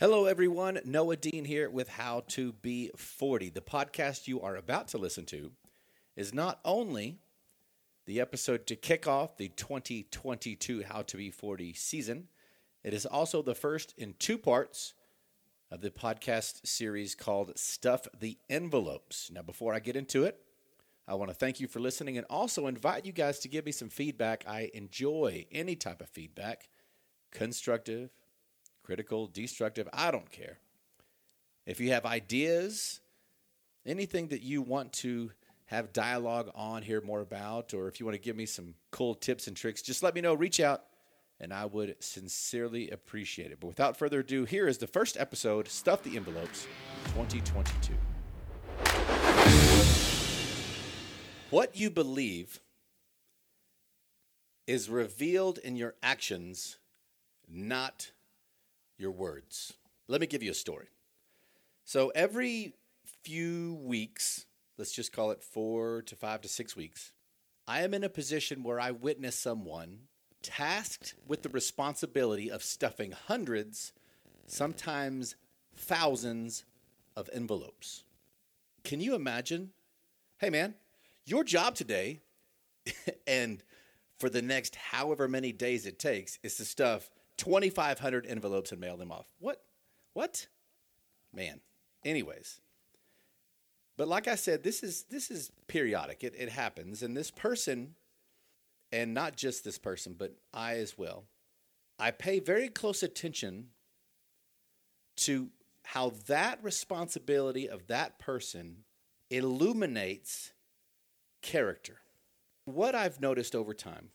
Hello, everyone. Noah Dean here with How to Be 40. The podcast you are about to listen to is not only the episode to kick off the 2022 How to Be 40 season, it is also the first in two parts of the podcast series called Stuff the Envelopes. Now, before I get into it, I want to thank you for listening and also invite you guys to give me some feedback. I enjoy any type of feedback, constructive, critical, destructive, I don't care. If you have ideas, anything that you want to have dialogue on, hear more about, or if you want to give me some cool tips and tricks, just let me know. Reach out, and I would sincerely appreciate it. But without further ado, here is the first episode Stuff the Envelopes 2022. What you believe is revealed in your actions, not your words. Let me give you a story. So every few weeks, let's just call it four to five to six weeks, I am in a position where I witness someone tasked with the responsibility of stuffing hundreds, sometimes thousands of envelopes. Can you imagine? Hey, man, your job today and for the next however many days it takes is to stuff 2,500 envelopes and mail them off. What? What? Man. Anyways. But like I said, this is this is periodic. It, it happens. And this person, and not just this person, but I as well, I pay very close attention to how that responsibility of that person illuminates character. What I've noticed over time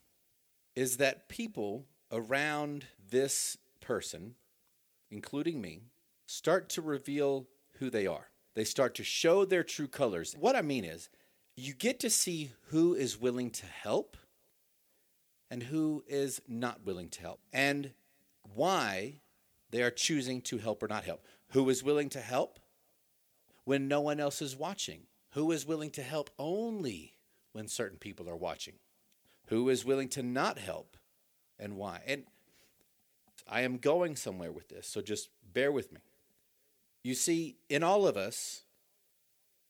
is that people around this person, including me, start to reveal who they are. They start to show their true colors. What I mean is, you get to see who is willing to help and who is not willing to help, and why they are choosing to help or not help. Who is willing to help when no one else is watching? Who is willing to help only when certain people are watching? Who is willing to not help and why? And I am going somewhere with this, so just bear with me. You see, in all of us,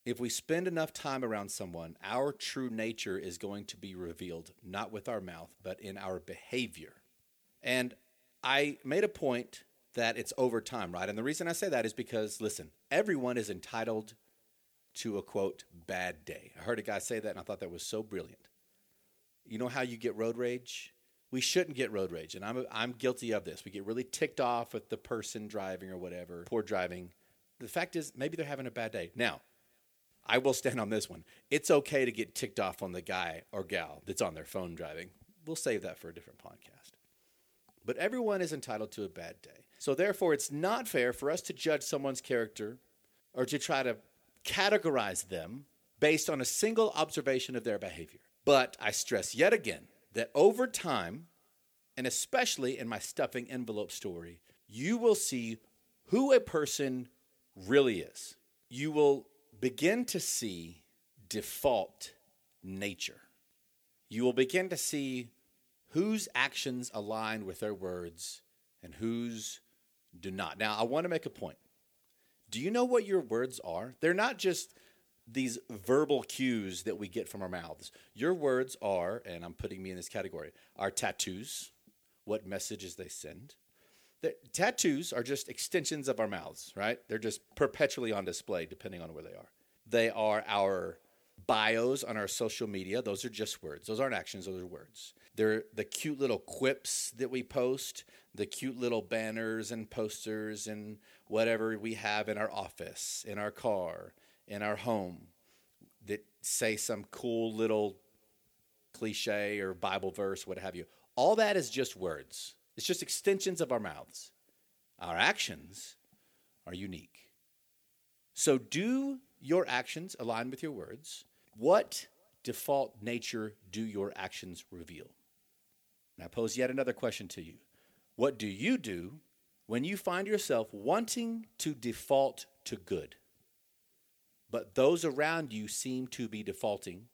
if we spend enough time around someone, our true nature is going to be revealed, not with our mouth, but in our behavior. And I made a point that it's over time, right? And the reason I say that is because, listen, everyone is entitled to a quote, bad day. I heard a guy say that and I thought that was so brilliant. You know how you get road rage? We shouldn't get road rage, and I'm I'm guilty of this. We get really ticked off with the person driving or whatever, poor driving. The fact is, maybe they're having a bad day. Now, I will stand on this one. It's okay to get ticked off on the guy or gal that's on their phone driving. We'll save that for a different podcast. But everyone is entitled to a bad day. So therefore, it's not fair for us to judge someone's character or to try to categorize them based on a single observation of their behavior. But I stress yet again that over time, and especially in my stuffing envelope story, you will see who a person really is. You will begin to see default nature. You will begin to see whose actions align with their words and whose do not. Now, I want to make a point. Do you know what your words are? They're not just these verbal cues that we get from our mouths. Your words are, and I'm putting me in this category, are tattoos, what messages they send. The tattoos are just extensions of our mouths, right? They're just perpetually on display depending on where they are. They are our bios on our social media. Those are just words. Those aren't actions, those are words. They're the cute little quips that we post, the cute little banners and posters and whatever we have in our office, in our car, in our home that say some cool little cliche or Bible verse, what have you. All that is just words, it's just extensions of our mouths. Our actions are unique. So, do your actions align with your words? What default nature do your actions reveal? And I pose yet another question to you. What do you do when you find yourself wanting to default to good? But those around you seem to be defaulting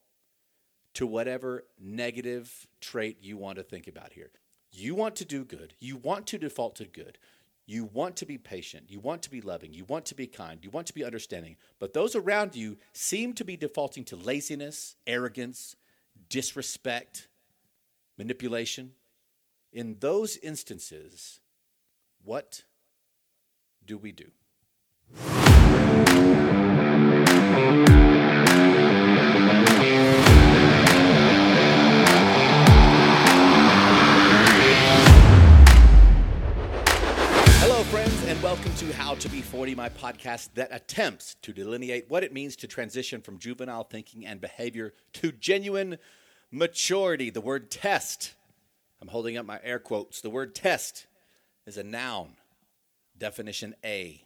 to whatever negative trait you want to think about here. You want to do good, you want to default to good. You want to be patient. You want to be loving. You want to be kind. You want to be understanding. But those around you seem to be defaulting to laziness, arrogance, disrespect, manipulation. In those instances, what do we do? My podcast that attempts to delineate what it means to transition from juvenile thinking and behavior to genuine maturity. The word test, I'm holding up my air quotes. The word test is a noun, definition A.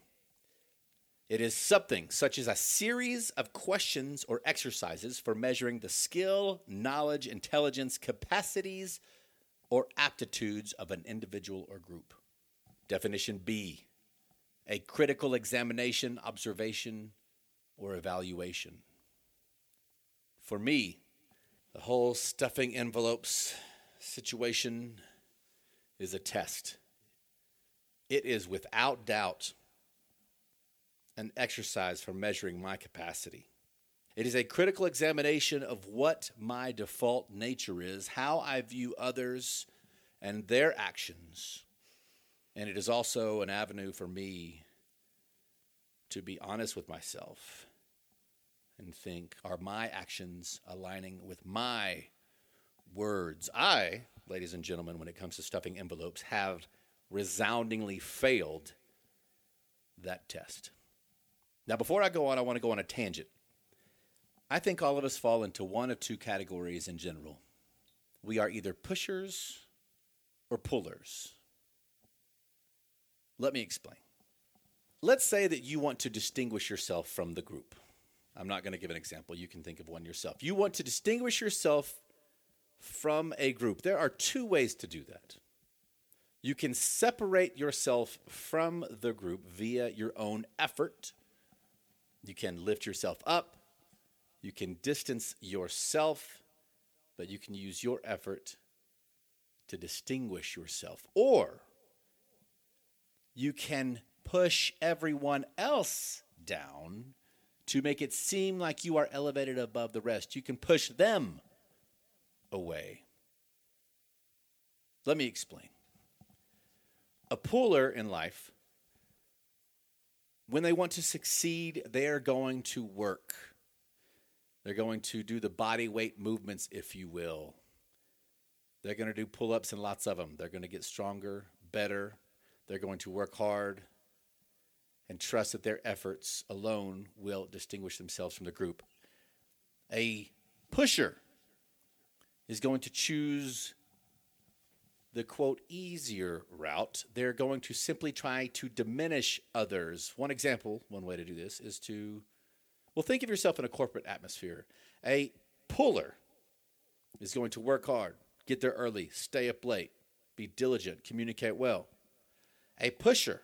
It is something such as a series of questions or exercises for measuring the skill, knowledge, intelligence, capacities, or aptitudes of an individual or group. Definition B a critical examination, observation, or evaluation. For me, the whole stuffing envelopes situation is a test. It is without doubt an exercise for measuring my capacity. It is a critical examination of what my default nature is, how I view others and their actions and it is also an avenue for me to be honest with myself and think are my actions aligning with my words? I, ladies and gentlemen, when it comes to stuffing envelopes, have resoundingly failed that test. Now, before I go on, I want to go on a tangent. I think all of us fall into one of two categories in general. We are either pushers or pullers. Let me explain. Let's say that you want to distinguish yourself from the group. I'm not going to give an example. You can think of one yourself. You want to distinguish yourself from a group. There are two ways to do that. You can separate yourself from the group via your own effort. You can lift yourself up. You can distance yourself, but you can use your effort to distinguish yourself. Or you can push everyone else down to make it seem like you are elevated above the rest. You can push them away. Let me explain. A puller in life, when they want to succeed, they are going to work. They're going to do the body weight movements, if you will. They're going to do pull ups and lots of them. They're going to get stronger, better, they're going to work hard and trust that their efforts alone will distinguish themselves from the group. A pusher is going to choose the quote easier route. They're going to simply try to diminish others. One example, one way to do this is to, well, think of yourself in a corporate atmosphere. A puller is going to work hard, get there early, stay up late, be diligent, communicate well. A pusher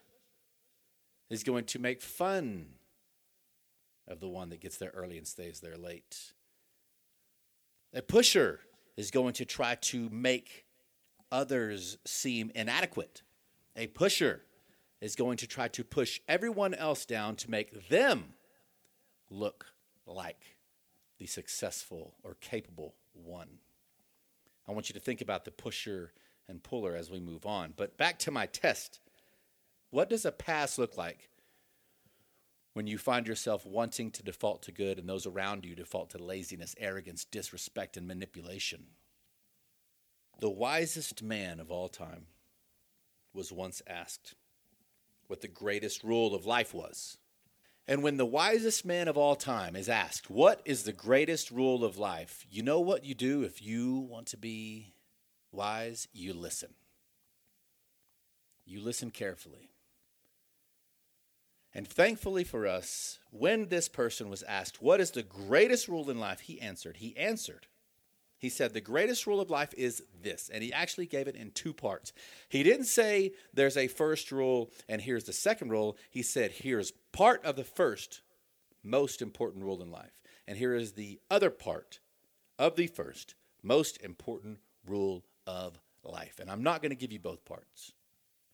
is going to make fun of the one that gets there early and stays there late. A pusher is going to try to make others seem inadequate. A pusher is going to try to push everyone else down to make them look like the successful or capable one. I want you to think about the pusher and puller as we move on. But back to my test what does a pass look like when you find yourself wanting to default to good and those around you default to laziness, arrogance, disrespect, and manipulation? The wisest man of all time was once asked what the greatest rule of life was. And when the wisest man of all time is asked, What is the greatest rule of life? You know what you do if you want to be wise? You listen. You listen carefully. And thankfully for us, when this person was asked, What is the greatest rule in life? he answered. He answered. He said, The greatest rule of life is this. And he actually gave it in two parts. He didn't say there's a first rule and here's the second rule. He said, Here's part of the first most important rule in life. And here is the other part of the first most important rule of life. And I'm not going to give you both parts.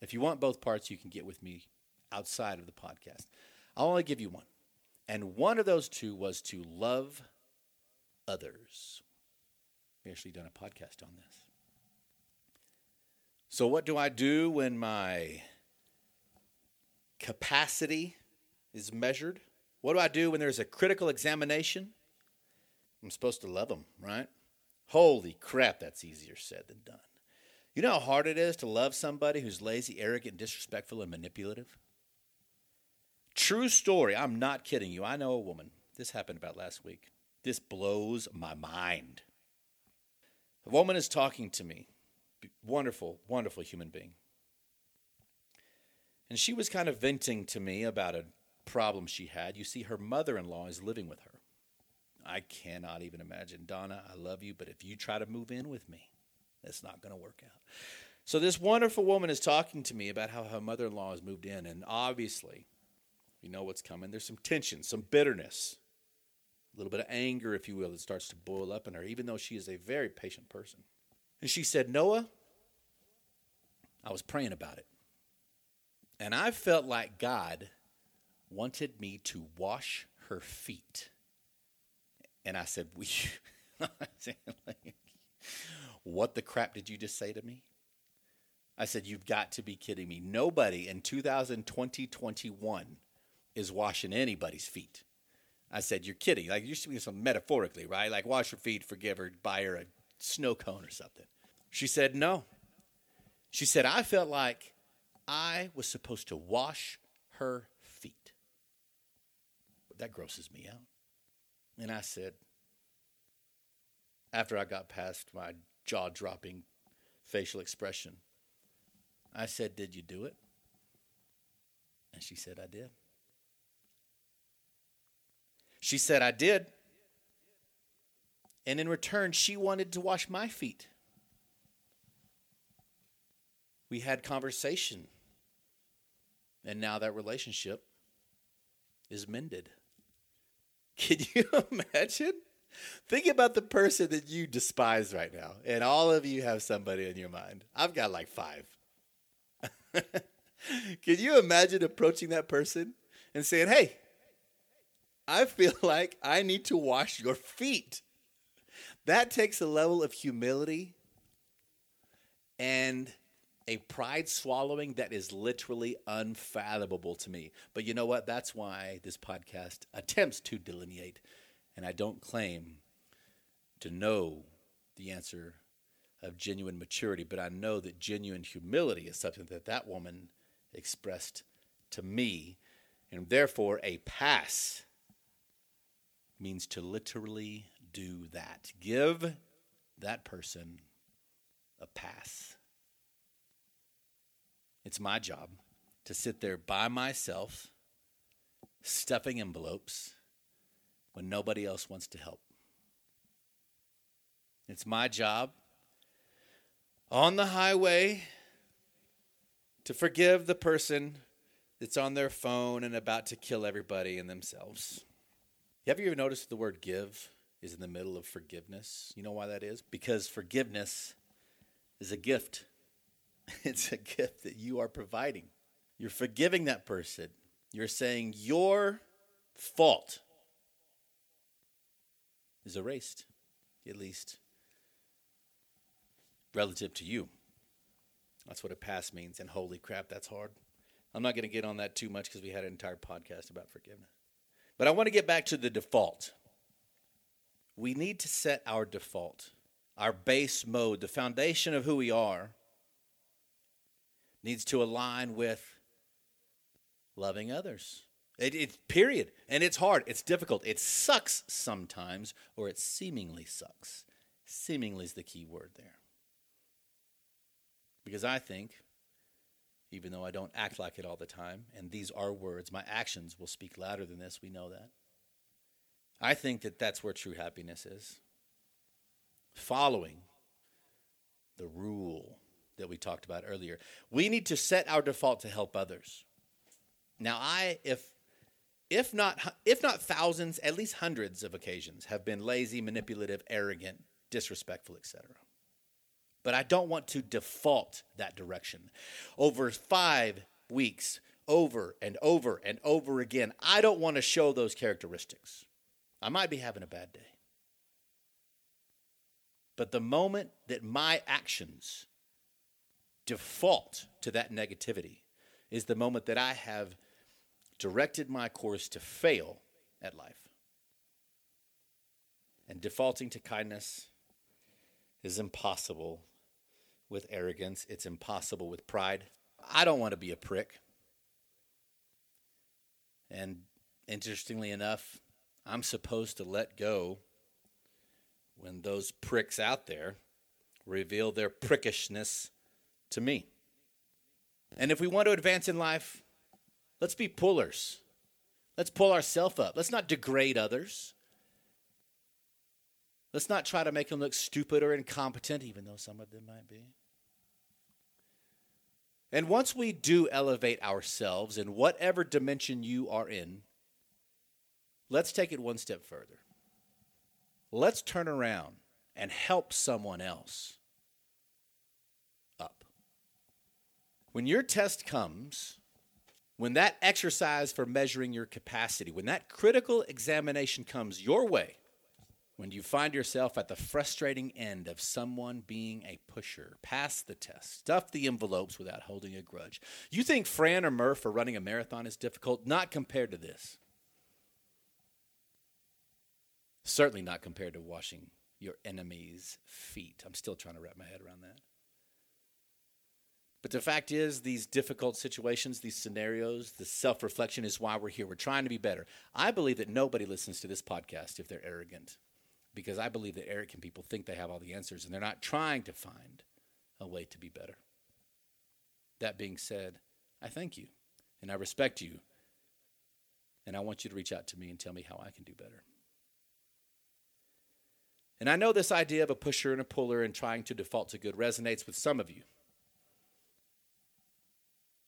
If you want both parts, you can get with me outside of the podcast. I'll only give you one. And one of those two was to love others. We actually done a podcast on this. So, what do I do when my capacity is measured? What do I do when there's a critical examination? I'm supposed to love them, right? Holy crap, that's easier said than done. You know how hard it is to love somebody who's lazy, arrogant, disrespectful, and manipulative? True story. I'm not kidding you. I know a woman. This happened about last week. This blows my mind. A woman is talking to me. Wonderful, wonderful human being. And she was kind of venting to me about a problem she had. You see, her mother in law is living with her. I cannot even imagine. Donna, I love you, but if you try to move in with me, it's not going to work out. So, this wonderful woman is talking to me about how her mother in law has moved in. And obviously, you know what's coming. There's some tension, some bitterness, a little bit of anger, if you will, that starts to boil up in her, even though she is a very patient person. And she said, Noah, I was praying about it. And I felt like God wanted me to wash her feet. And I said, We. what the crap did you just say to me? I said, You've got to be kidding me. Nobody in 2020 21 is washing anybody's feet. I said, You're kidding. Like, you're speaking some metaphorically, right? Like, wash her feet, forgive her, buy her a snow cone or something. She said, No. She said, I felt like I was supposed to wash her feet. That grosses me out. And I said, after I got past my jaw dropping facial expression, I said, Did you do it? And she said, I did. She said, I did. And in return, she wanted to wash my feet. We had conversation. And now that relationship is mended. Can you imagine? Think about the person that you despise right now. And all of you have somebody in your mind. I've got like five. Can you imagine approaching that person and saying, Hey, I feel like I need to wash your feet? That takes a level of humility and a pride swallowing that is literally unfathomable to me. But you know what? That's why this podcast attempts to delineate, and I don't claim to know the answer of genuine maturity, but I know that genuine humility is something that that woman expressed to me, and therefore a pass means to literally do that. Give that person a pass. It's my job to sit there by myself, stuffing envelopes when nobody else wants to help. It's my job on the highway to forgive the person that's on their phone and about to kill everybody and themselves. Have you ever noticed the word give is in the middle of forgiveness? You know why that is? Because forgiveness is a gift. It's a gift that you are providing. You're forgiving that person. You're saying your fault is erased, at least relative to you. That's what a pass means. And holy crap, that's hard. I'm not going to get on that too much because we had an entire podcast about forgiveness. But I want to get back to the default. We need to set our default, our base mode, the foundation of who we are needs to align with loving others. It, it, period. And it's hard. It's difficult. It sucks sometimes, or it seemingly sucks. Seemingly is the key word there. Because I think, even though I don't act like it all the time, and these are words, my actions will speak louder than this. We know that. I think that that's where true happiness is. Following the rule that we talked about earlier. We need to set our default to help others. Now, I if if not if not thousands, at least hundreds of occasions have been lazy, manipulative, arrogant, disrespectful, etc. but I don't want to default that direction. Over five weeks, over and over and over again, I don't want to show those characteristics. I might be having a bad day. But the moment that my actions default to that negativity is the moment that I have directed my course to fail at life. And defaulting to kindness is impossible with arrogance, it's impossible with pride. I don't want to be a prick. And interestingly enough, I'm supposed to let go when those pricks out there reveal their prickishness to me. And if we want to advance in life, let's be pullers. Let's pull ourselves up. Let's not degrade others. Let's not try to make them look stupid or incompetent, even though some of them might be. And once we do elevate ourselves in whatever dimension you are in, let's take it one step further. Let's turn around and help someone else up. When your test comes, when that exercise for measuring your capacity, when that critical examination comes your way, when you find yourself at the frustrating end of someone being a pusher, pass the test, stuff the envelopes without holding a grudge. You think Fran or Murph for running a marathon is difficult? Not compared to this. Certainly not compared to washing your enemy's feet. I'm still trying to wrap my head around that. But the fact is, these difficult situations, these scenarios, the self reflection is why we're here. We're trying to be better. I believe that nobody listens to this podcast if they're arrogant because I believe that arrogant people think they have all the answers and they're not trying to find a way to be better. That being said, I thank you and I respect you. And I want you to reach out to me and tell me how I can do better. And I know this idea of a pusher and a puller and trying to default to good resonates with some of you.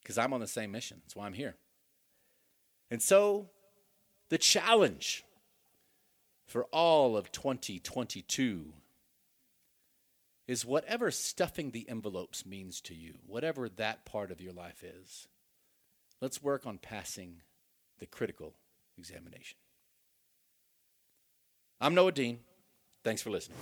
Because I'm on the same mission. That's why I'm here. And so, the challenge for all of 2022 is whatever stuffing the envelopes means to you, whatever that part of your life is, let's work on passing the critical examination. I'm Noah Dean. Thanks for listening.